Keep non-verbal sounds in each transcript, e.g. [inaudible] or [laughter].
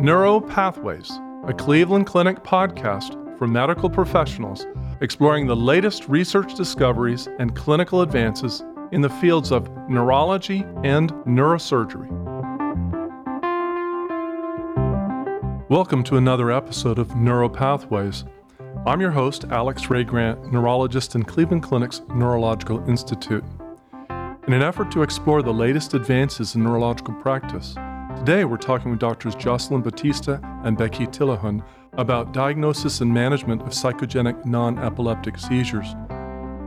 Neuro Pathways, a Cleveland Clinic podcast for medical professionals exploring the latest research discoveries and clinical advances in the fields of neurology and neurosurgery. Welcome to another episode of Neuro Pathways. I'm your host, Alex Rae-Grant, neurologist in Cleveland Clinic's Neurological Institute. In an effort to explore the latest advances in neurological practice, today we're talking with Drs. Jocelyn Bautista and Becky Tilahun about diagnosis and management of psychogenic non epileptic seizures.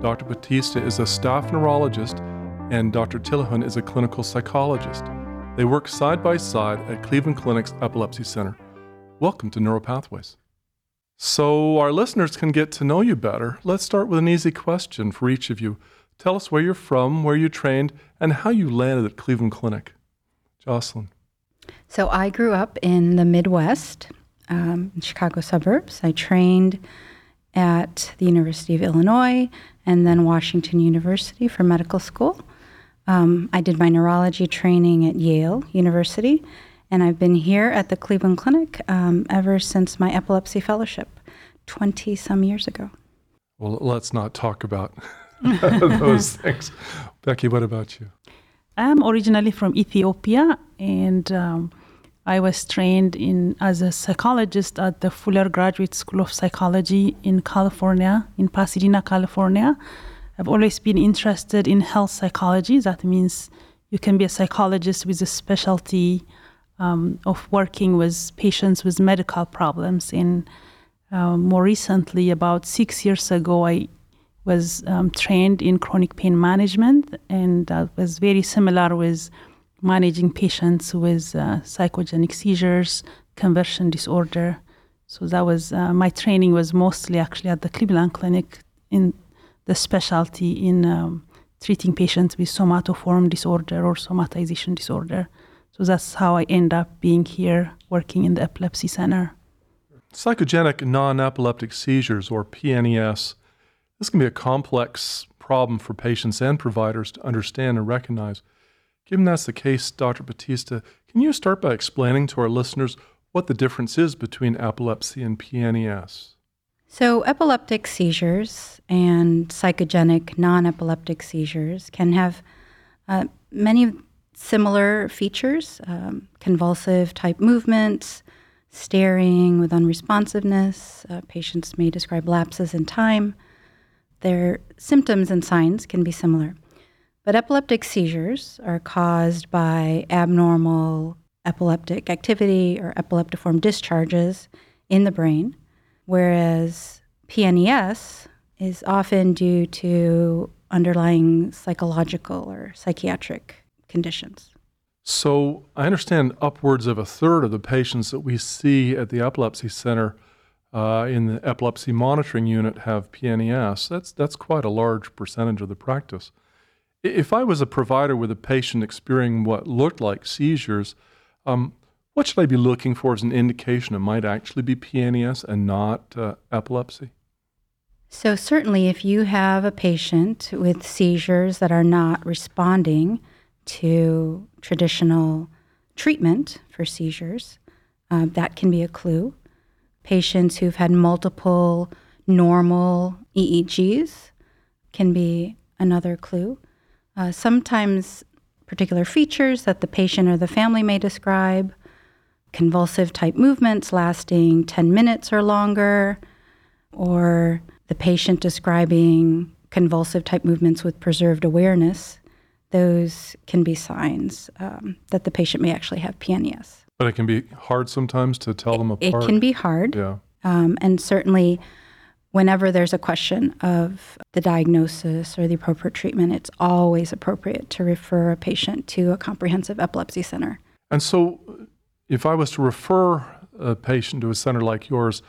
Dr. Bautista is a staff neurologist, and Dr. Tilahun is a clinical psychologist. They work side by side at Cleveland Clinic's Epilepsy Center. Welcome to Neuropathways. So, our listeners can get to know you better. Let's start with an easy question for each of you. Tell us where you're from, where you trained, and how you landed at Cleveland Clinic. Jocelyn. So I grew up in the Midwest, um, in Chicago suburbs. I trained at the University of Illinois and then Washington University for medical school. Um, I did my neurology training at Yale University, and I've been here at the Cleveland Clinic um, ever since my epilepsy fellowship 20 some years ago. Well, let's not talk about [laughs] [laughs] those things. Becky, what about you? I'm originally from Ethiopia, and um, I was trained in as a psychologist at the Fuller Graduate School of Psychology in California, in Pasadena, California. I've always been interested in health psychology. That means you can be a psychologist with a specialty um, of working with patients with medical problems. And uh, more recently, about six years ago, I was um, trained in chronic pain management, and that was very similar with managing patients with uh, psychogenic seizures, conversion disorder. So that was uh, my training was mostly actually at the Cleveland Clinic in the specialty in um, treating patients with somatoform disorder or somatization disorder. So that's how I end up being here working in the epilepsy center. Psychogenic non epileptic seizures, or PNES, this can be a complex problem for patients and providers to understand and recognize. Given that's the case, Dr. Bautista, can you start by explaining to our listeners what the difference is between epilepsy and PNES? So, epileptic seizures and psychogenic non epileptic seizures can have uh, many similar features um, convulsive type movements, staring with unresponsiveness. Uh, patients may describe lapses in time their symptoms and signs can be similar. But epileptic seizures are caused by abnormal epileptic activity or epileptiform discharges in the brain, whereas PNES is often due to underlying psychological or psychiatric conditions. So I understand upwards of a third of the patients that we see at the epilepsy center uh, in the epilepsy monitoring unit have PNES. That's, that's quite a large percentage of the practice. If I was a provider with a patient experiencing what looked like seizures, um, what should I be looking for as an indication it might actually be PNES and not uh, epilepsy? So, certainly, if you have a patient with seizures that are not responding to traditional treatment for seizures, uh, that can be a clue patients who've had multiple normal EEGs can be another clue. Uh, sometimes particular features that the patient or the family may describe, convulsive type movements lasting 10 minutes or longer, or the patient describing convulsive type movements with preserved awareness, those can be signs um, that the patient may actually have PNES. But it can be hard sometimes to tell them apart. It can be hard. Yeah. Um, and certainly, whenever there's a question of the diagnosis or the appropriate treatment, it's always appropriate to refer a patient to a comprehensive epilepsy center. And so, if I was to refer a patient to a center like yours,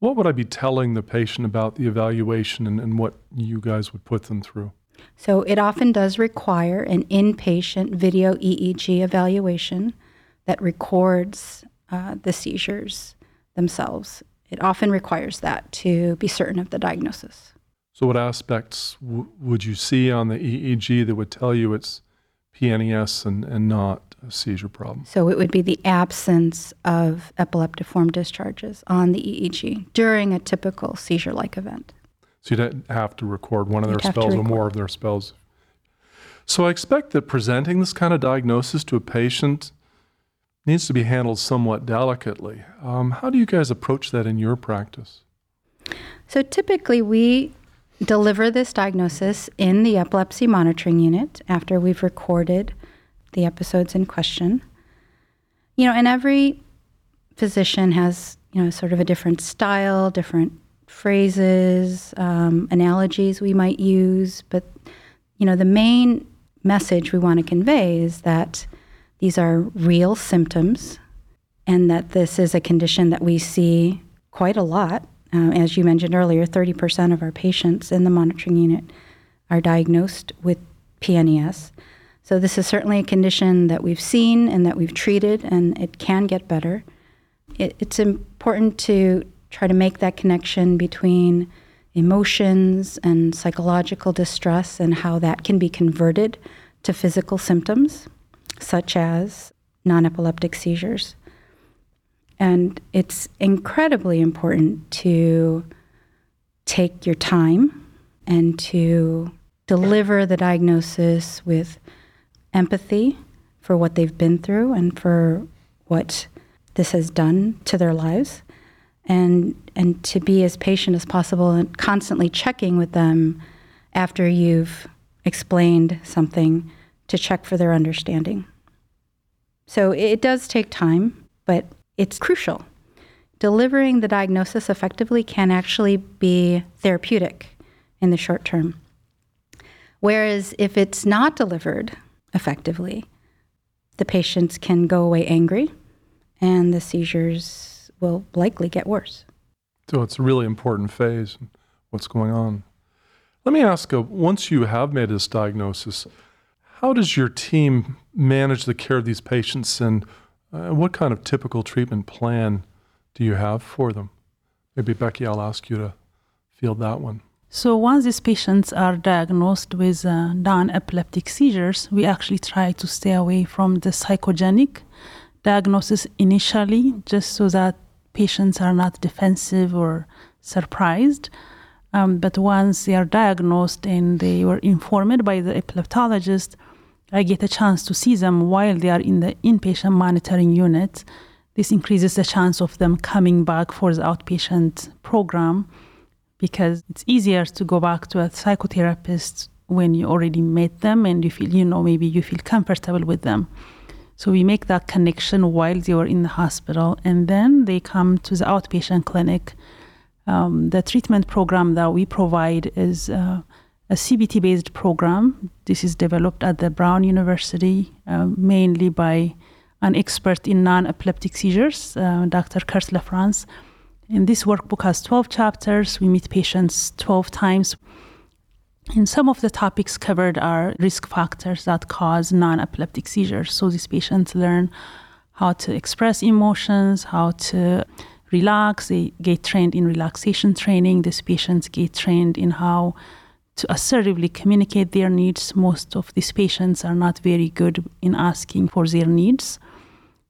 what would I be telling the patient about the evaluation and, and what you guys would put them through? So, it often does require an inpatient video EEG evaluation that records uh, the seizures themselves. It often requires that to be certain of the diagnosis. So, what aspects w- would you see on the EEG that would tell you it's PNES and, and not a seizure problem. So it would be the absence of epileptiform discharges on the EEG during a typical seizure like event. So you'd have to record one of their spells or more of their spells. So I expect that presenting this kind of diagnosis to a patient needs to be handled somewhat delicately. Um, how do you guys approach that in your practice? So typically, we deliver this diagnosis in the epilepsy monitoring unit after we've recorded the episodes in question. You know, and every physician has, you know, sort of a different style, different phrases, um, analogies we might use. But, you know, the main message we want to convey is that these are real symptoms and that this is a condition that we see quite a lot. Uh, as you mentioned earlier, 30% of our patients in the monitoring unit are diagnosed with PNES. So, this is certainly a condition that we've seen and that we've treated, and it can get better. It, it's important to try to make that connection between emotions and psychological distress and how that can be converted to physical symptoms, such as non epileptic seizures. And it's incredibly important to take your time and to deliver the diagnosis with empathy for what they've been through and for what this has done to their lives and and to be as patient as possible and constantly checking with them after you've explained something to check for their understanding. So it does take time, but it's crucial. Delivering the diagnosis effectively can actually be therapeutic in the short term. Whereas if it's not delivered effectively, the patients can go away angry and the seizures will likely get worse. So it's a really important phase what's going on. Let me ask uh, once you have made this diagnosis, how does your team manage the care of these patients and uh, what kind of typical treatment plan do you have for them? Maybe, Becky, I'll ask you to field that one. So once these patients are diagnosed with uh, non-epileptic seizures, we actually try to stay away from the psychogenic diagnosis initially, just so that patients are not defensive or surprised. Um, but once they are diagnosed and they were informed by the epileptologist, I get a chance to see them while they are in the inpatient monitoring unit. This increases the chance of them coming back for the outpatient program because it's easier to go back to a psychotherapist when you already met them and you feel, you know, maybe you feel comfortable with them. So we make that connection while they were in the hospital, and then they come to the outpatient clinic. Um, the treatment program that we provide is uh, a CBT based program. This is developed at the Brown University, uh, mainly by an expert in non epileptic seizures, uh, Dr. Curt LaFrance. And this workbook has 12 chapters. We meet patients 12 times. And some of the topics covered are risk factors that cause non epileptic seizures. So these patients learn how to express emotions, how to relax. They get trained in relaxation training. These patients get trained in how to assertively communicate their needs. Most of these patients are not very good in asking for their needs.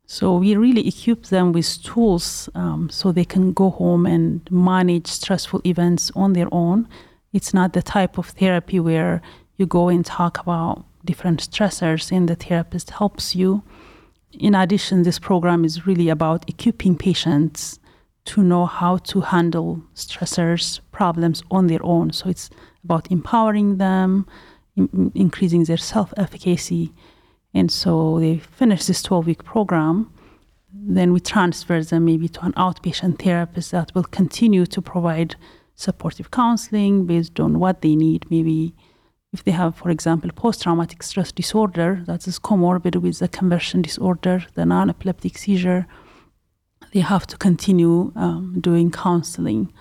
So we really equip them with tools um, so they can go home and manage stressful events on their own. It's not the type of therapy where you go and talk about different stressors and the therapist helps you. In addition, this program is really about equipping patients to know how to handle stressors, problems on their own. So it's about empowering them, in- increasing their self efficacy. And so they finish this 12 week program. Then we transfer them maybe to an outpatient therapist that will continue to provide supportive counseling based on what they need. Maybe if they have, for example, post traumatic stress disorder that is comorbid with the conversion disorder, the non epileptic seizure, they have to continue um, doing counseling.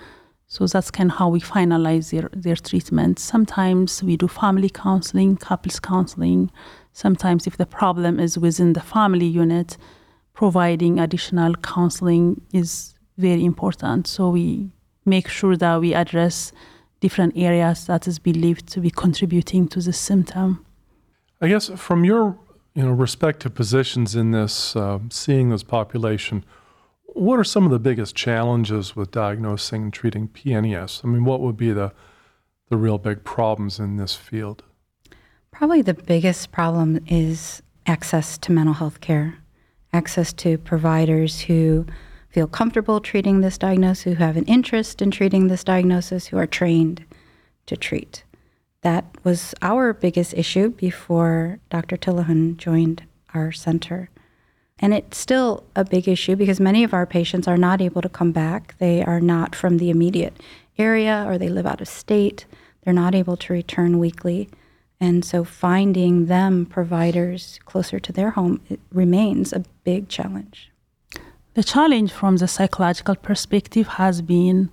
So that's kind of how we finalize their, their treatment. Sometimes we do family counseling, couples counseling. Sometimes, if the problem is within the family unit, providing additional counseling is very important. So we make sure that we address different areas that is believed to be contributing to the symptom. I guess from your you know, respective positions in this, uh, seeing this population, what are some of the biggest challenges with diagnosing and treating PNES? I mean, what would be the the real big problems in this field? Probably the biggest problem is access to mental health care, access to providers who feel comfortable treating this diagnosis, who have an interest in treating this diagnosis, who are trained to treat. That was our biggest issue before Dr. Tilahun joined our center. And it's still a big issue because many of our patients are not able to come back. They are not from the immediate area or they live out of state. They're not able to return weekly. And so finding them providers closer to their home remains a big challenge. The challenge from the psychological perspective has been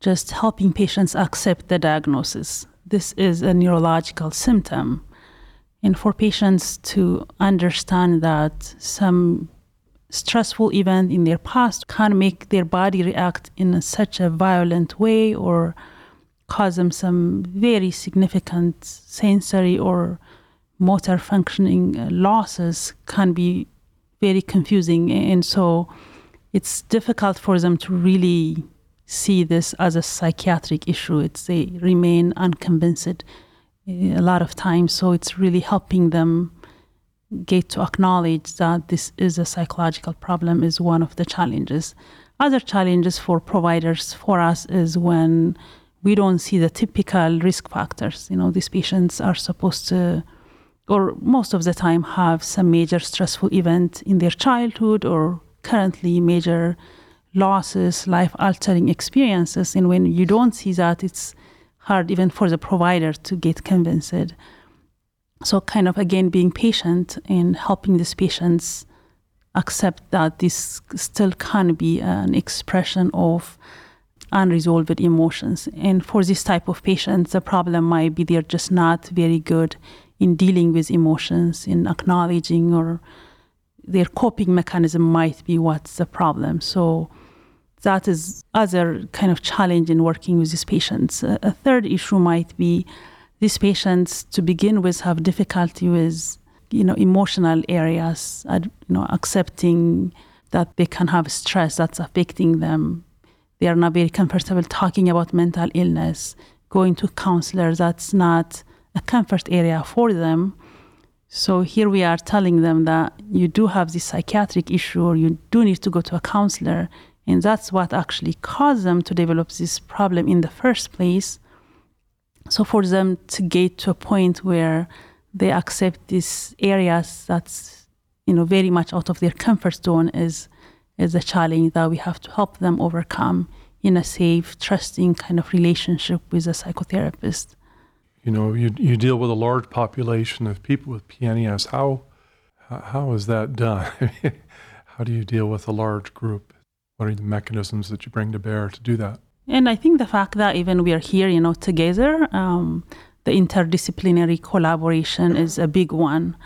just helping patients accept the diagnosis. This is a neurological symptom and for patients to understand that some stressful event in their past can make their body react in such a violent way or cause them some very significant sensory or motor functioning uh, losses can be very confusing. And so it's difficult for them to really see this as a psychiatric issue. It's they remain unconvinced a lot of times. So it's really helping them get to acknowledge that this is a psychological problem is one of the challenges. Other challenges for providers for us is when we don't see the typical risk factors. You know, these patients are supposed to, or most of the time, have some major stressful event in their childhood or currently major losses, life altering experiences. And when you don't see that, it's hard even for the provider to get convinced. So, kind of again, being patient and helping these patients accept that this still can be an expression of unresolved emotions. And for this type of patients, the problem might be they're just not very good in dealing with emotions, in acknowledging, or their coping mechanism might be what's the problem. So, that is other kind of challenge in working with these patients. A, third issue might be these patients to begin with have difficulty with you know emotional areas, you know accepting that they can have stress that's affecting them. They are not very comfortable talking about mental illness, going to counselors. That's not a comfort area for them. So here we are telling them that you do have this psychiatric issue or you do need to go to a counselor and that's what actually caused them to develop this problem in the first place. So for them to get to a point where they accept these areas that's you know very much out of their comfort zone is is a challenge that we have to help them overcome in a safe, trusting kind of relationship with a psychotherapist. You know, you you deal with a large population of people with PNES. How how is that done? [laughs] how do you deal with a large group? What are the mechanisms that you bring to bear to do that? And I think the fact that even we are here, you know, together, um, the interdisciplinary collaboration is a big one.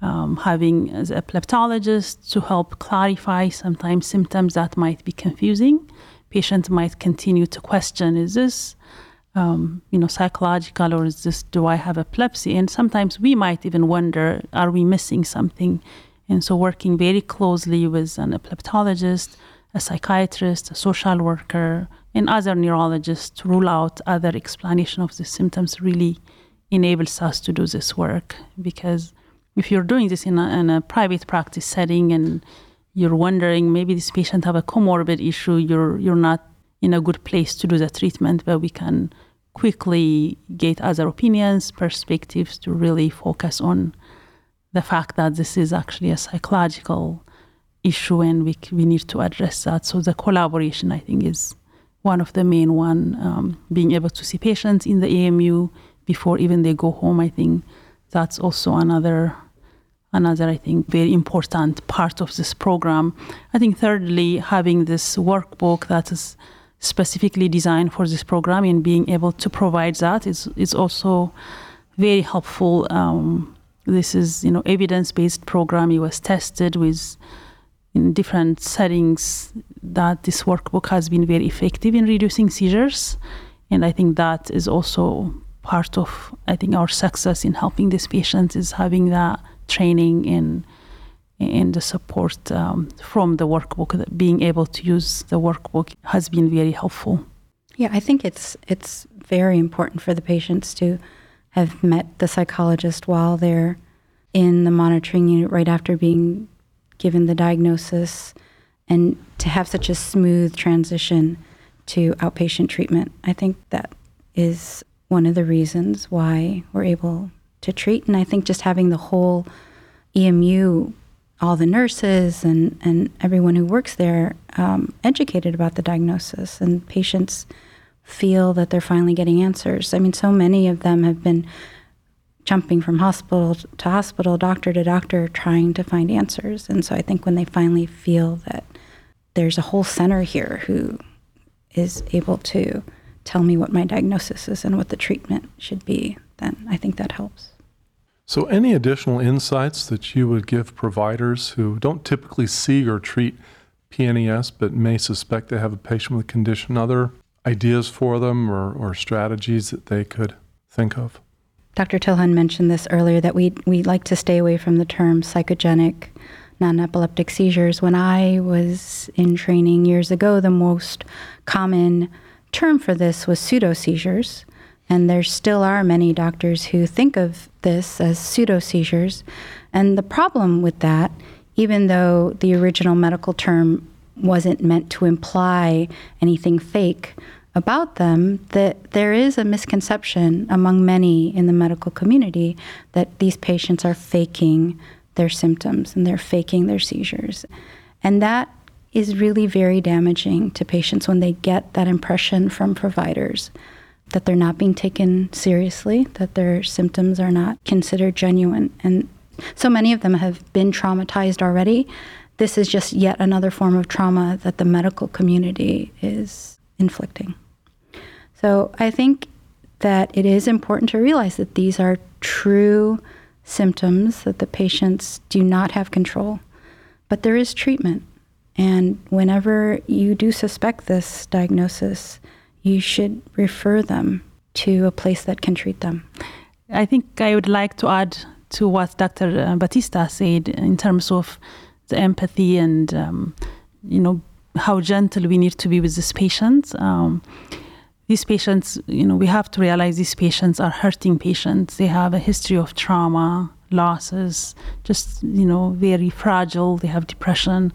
Um, having as a epileptologist to help clarify sometimes symptoms that might be confusing. Patients might continue to question: Is this, um, you know, psychological, or is this? Do I have epilepsy? And sometimes we might even wonder: Are we missing something? And so, working very closely with an epileptologist a psychiatrist, a social worker, and other neurologists to rule out other explanation of the symptoms really enables us to do this work. Because if you're doing this in a, in a private practice setting and you're wondering maybe this patient have a comorbid issue you're you're not in a good place to do the treatment but we can quickly get other opinions perspectives to really focus on the fact that this is actually a psychological issue and we, we need to address that. So the collaboration, I think, is one of the main one. Um, being able to see patients in the EMU before even they go home, I think that's also another another I think very important part of this program. I think thirdly, having this workbook that is specifically designed for this program and being able to provide that is is also very helpful. Um, this is you know evidence based program. It was tested with in different settings that this workbook has been very effective in reducing seizures. And I think that is also part of, I think, our success in helping these patients is having that training and and the support um, from the workbook. Being able to use the workbook has been very helpful. Yeah, I think it's it's very important for the patients to have met the psychologist while they're in the monitoring unit right after being given the diagnosis and to have such a smooth transition to outpatient treatment. I think that is one of the reasons why we're able to treat. And I think just having the whole EMU, all the nurses and, and everyone who works there, um, educated about the diagnosis, and patients feel that they're finally getting answers. I mean, so many of them have been jumping from hospital to hospital, doctor to doctor, trying to find answers. And so I think when they finally feel that there's a whole center here who is able to tell me what my diagnosis is and what the treatment should be, then I think that helps. So, any additional insights that you would give providers who don't typically see or treat PNES but may suspect they have a patient with a condition? Other ideas for them or, or strategies that they could think of? Dr. Tilahun mentioned this earlier that we, we like to stay away from the term psychogenic non epileptic seizures. When I was in training years ago, the most common term for this was pseudo seizures. And there still are many doctors who think of this as pseudo seizures. And the problem with that, even though the original medical term wasn't meant to imply anything fake about them, that there is a misconception among many in the medical community that these patients are faking their symptoms and they're faking their seizures. And that is really very damaging to patients when they get that impression from providers that they're not being taken seriously, that their symptoms are not considered genuine. And so many of them have been traumatized already. This is just yet another form of trauma that the medical community is inflicting. So I think that it is important to realize that these are true symptoms that the patients do not have control. But there is treatment. And whenever you do suspect this diagnosis, you should refer them to a place that can treat them. I think I would like to add to what Dr. Bautista said in terms of the empathy and, um, you know, how gentle we need to be with these patients. Um, these patients, you know, we have to realize these patients are hurting patients. They have a history of trauma, losses, just, you know, very fragile. They have depression.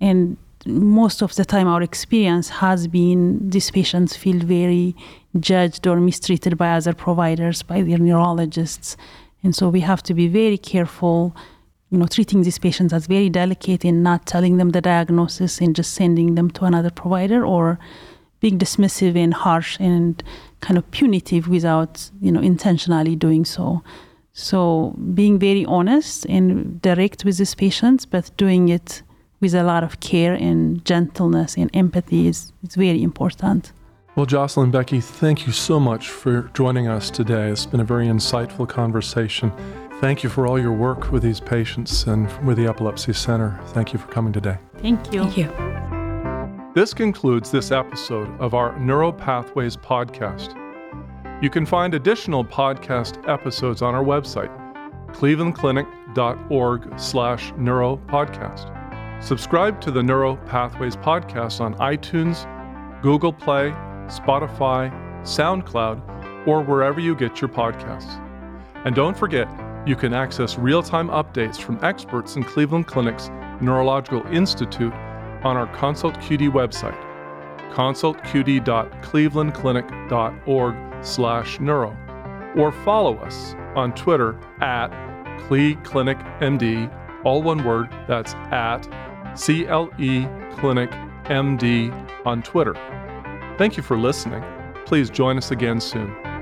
And most of the time, our experience has been these patients feel very judged or mistreated by other providers, by their neurologists. And so we have to be very careful, you know, treating these patients as very delicate and not telling them the diagnosis and just sending them to another provider or being dismissive and harsh and kind of punitive without, you know, intentionally doing so. So being very honest and direct with these patients, but doing it with a lot of care and gentleness and empathy is, is very important. Well, Jocelyn Becky, thank you so much for joining us today. It's been a very insightful conversation. Thank you for all your work with these patients and with the Epilepsy Center. Thank you for coming today. Thank you. Thank you. This concludes this episode of our Neuropathways podcast. You can find additional podcast episodes on our website, clevelandclinic.org slash neuropodcast. Subscribe to the Neuro Pathways podcast on iTunes, Google Play, Spotify, SoundCloud, or wherever you get your podcasts. And don't forget, you can access real time updates from experts in Cleveland Clinic's Neurological Institute on our Consult QD website, consultqd.clevelandclinic.org slash neuro, or follow us on Twitter at CleClinicMD, all one word, that's at CLE Clinic MD on Twitter. Thank you for listening. Please join us again soon.